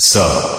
Sub.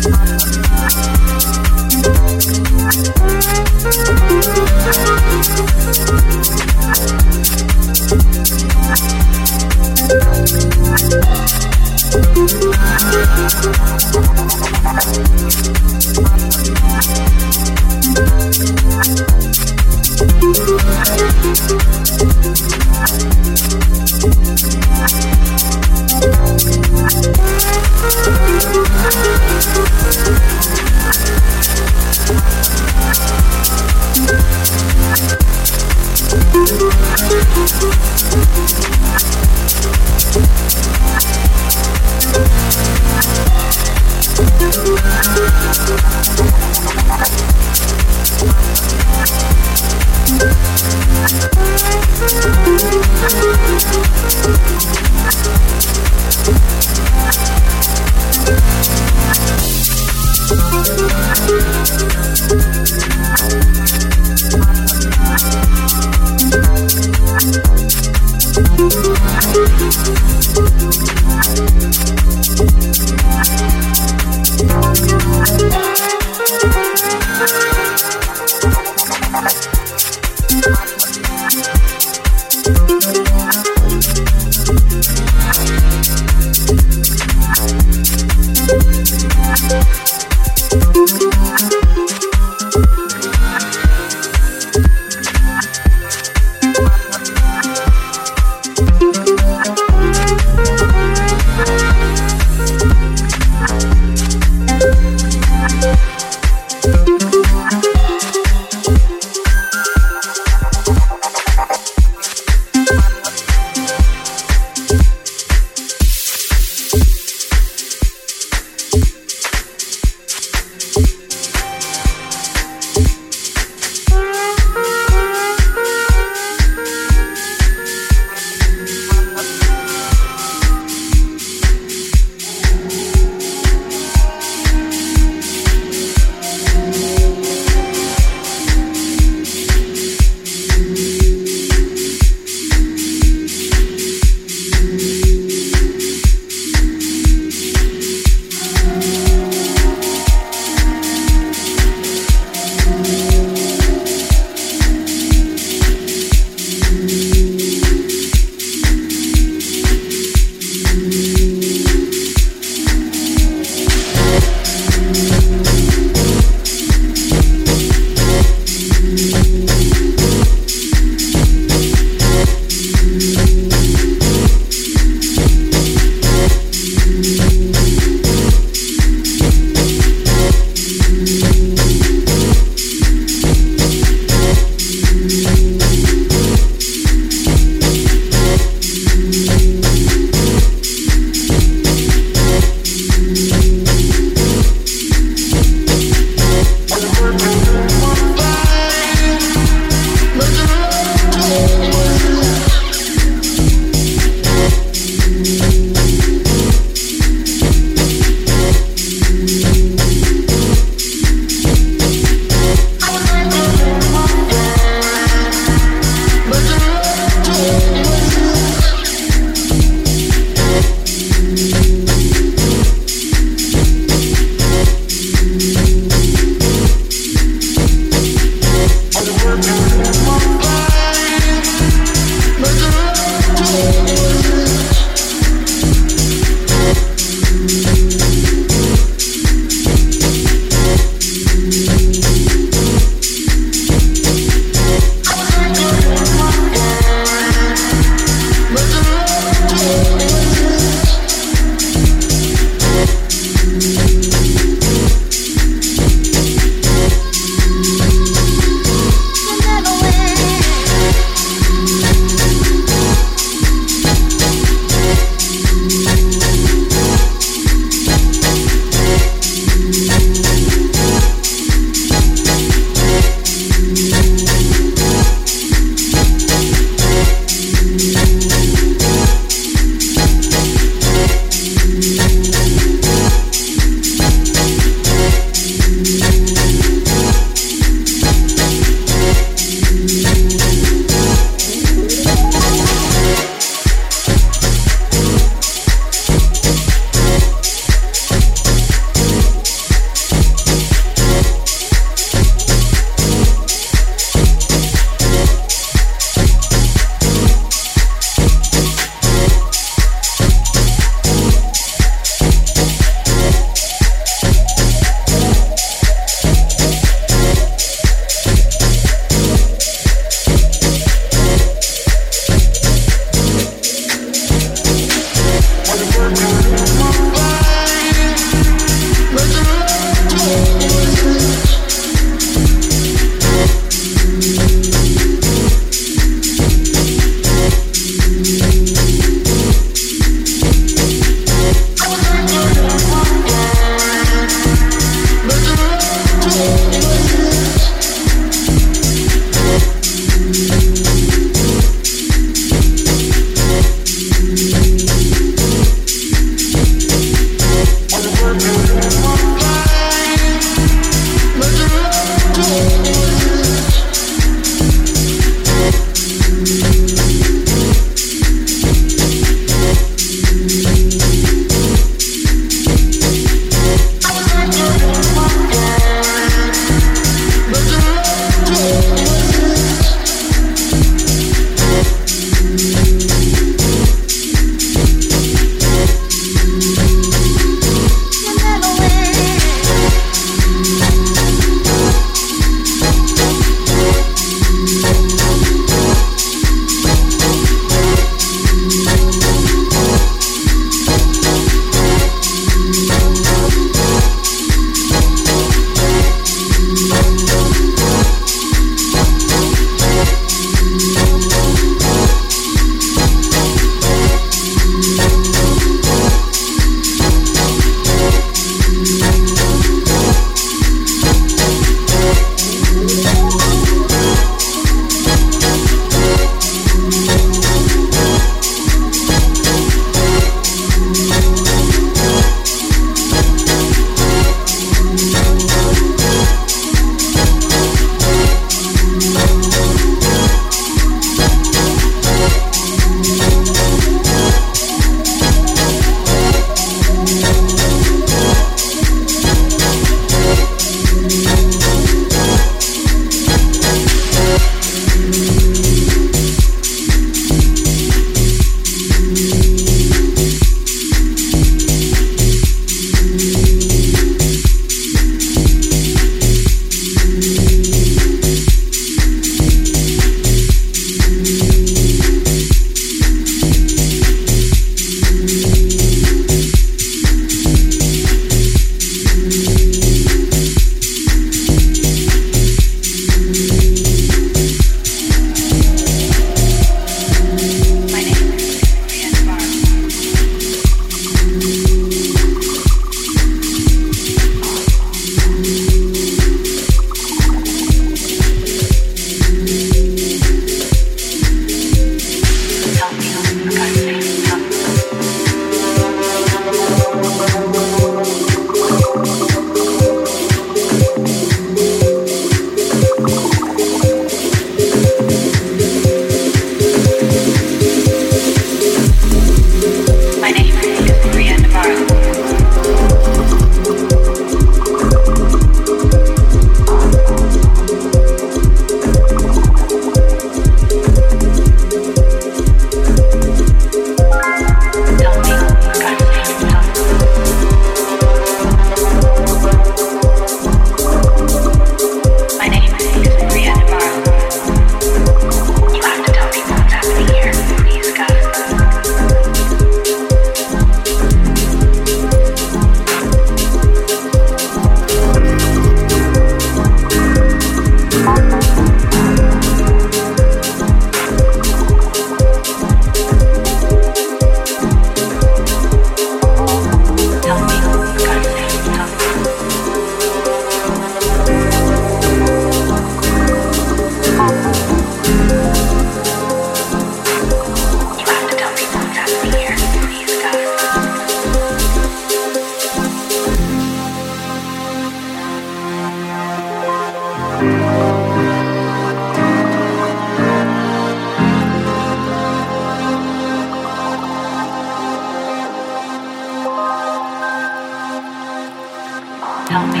Help me,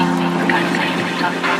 country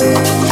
Música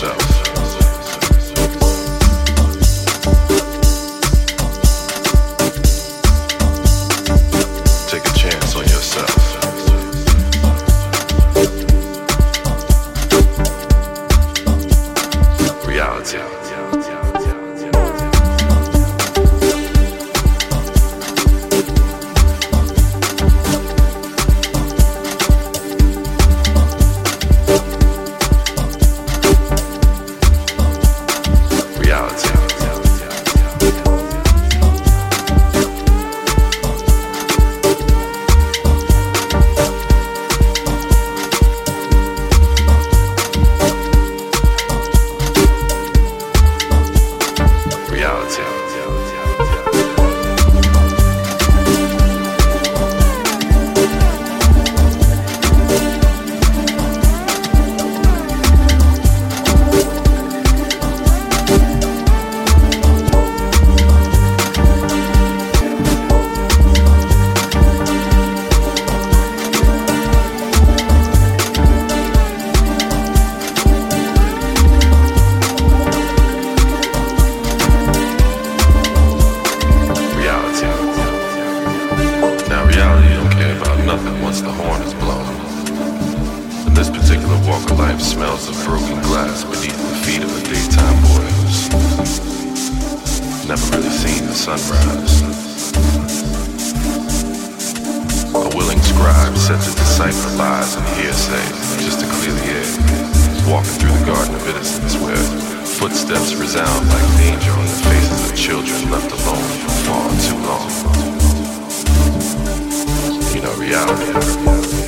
yourself. Never really seen the sunrise. A willing scribe set to decipher lies and hearsay just to clear the air, walking through the garden of innocence where footsteps resound like danger on the faces of children left alone for far too long you know, reality.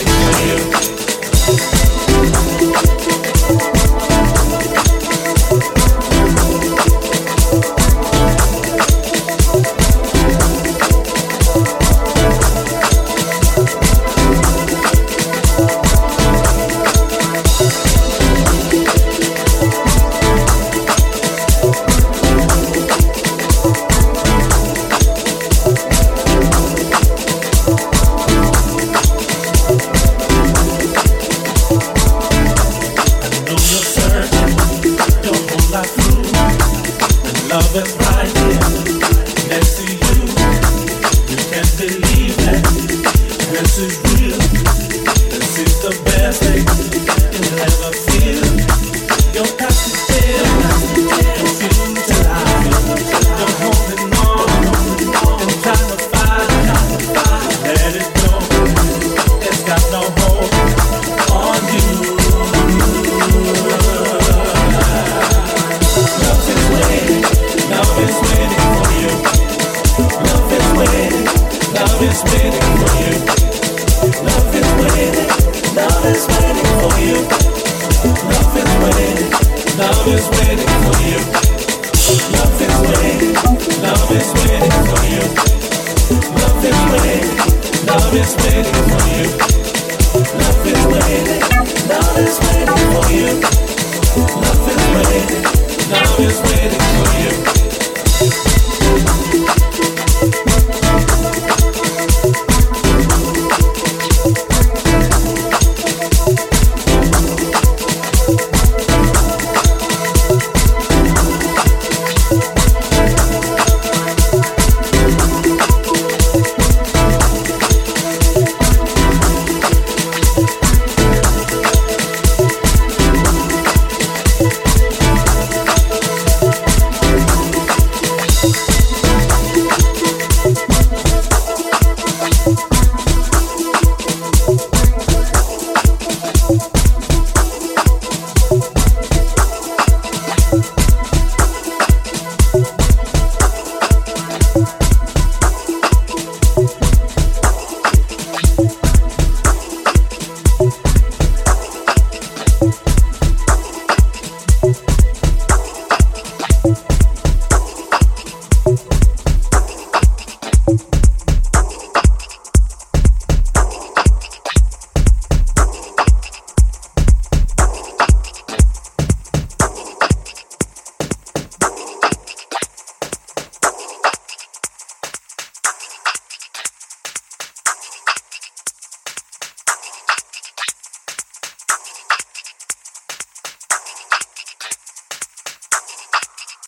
For you.